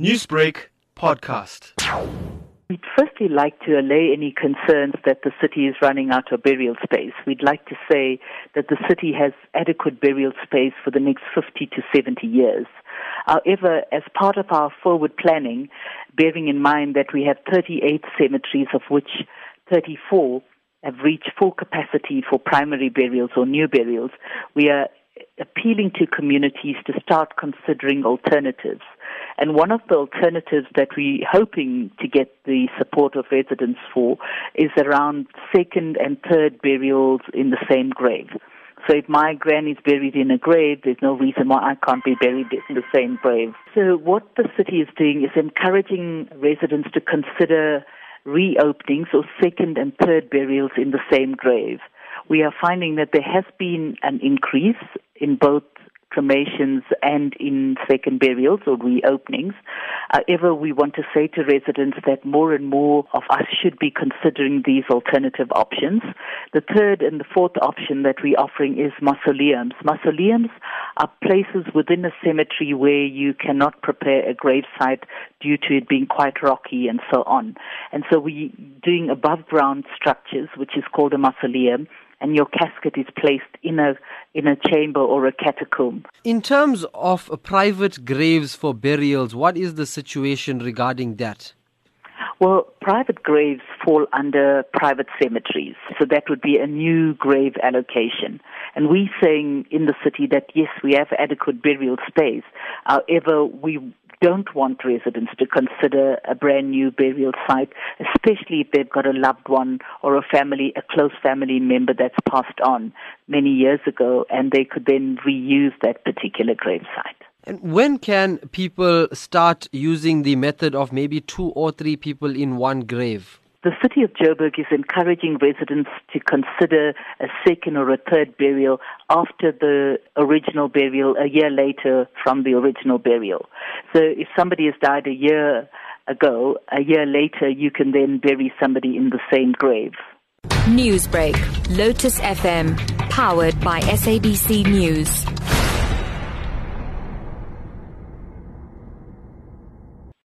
Newsbreak podcast. We'd firstly like to allay any concerns that the city is running out of burial space. We'd like to say that the city has adequate burial space for the next 50 to 70 years. However, as part of our forward planning, bearing in mind that we have 38 cemeteries, of which 34 have reached full capacity for primary burials or new burials, we are appealing to communities to start considering alternatives. And one of the alternatives that we're hoping to get the support of residents for is around second and third burials in the same grave. So if my granny's buried in a grave, there's no reason why I can't be buried in the same grave. So what the city is doing is encouraging residents to consider reopenings or second and third burials in the same grave. We are finding that there has been an increase in both cremations and in second burials or reopenings. However, we want to say to residents that more and more of us should be considering these alternative options. The third and the fourth option that we're offering is mausoleums. Mausoleums are places within a cemetery where you cannot prepare a grave site due to it being quite rocky and so on. And so we're doing above ground structures, which is called a mausoleum and your casket is placed in a in a chamber or a catacomb. In terms of private graves for burials, what is the situation regarding that? Well, private graves fall under private cemeteries, so that would be a new grave allocation. And we're saying in the city that yes, we have adequate burial space. However, we don't want residents to consider a brand new burial site, especially if they've got a loved one or a family, a close family member that's passed on many years ago, and they could then reuse that particular grave site. And when can people start using the method of maybe two or three people in one grave? The city of Joburg is encouraging residents to consider a second or a third burial after the original burial a year later from the original burial. So if somebody has died a year ago, a year later you can then bury somebody in the same grave. Newsbreak, Lotus FM, powered by SABC News.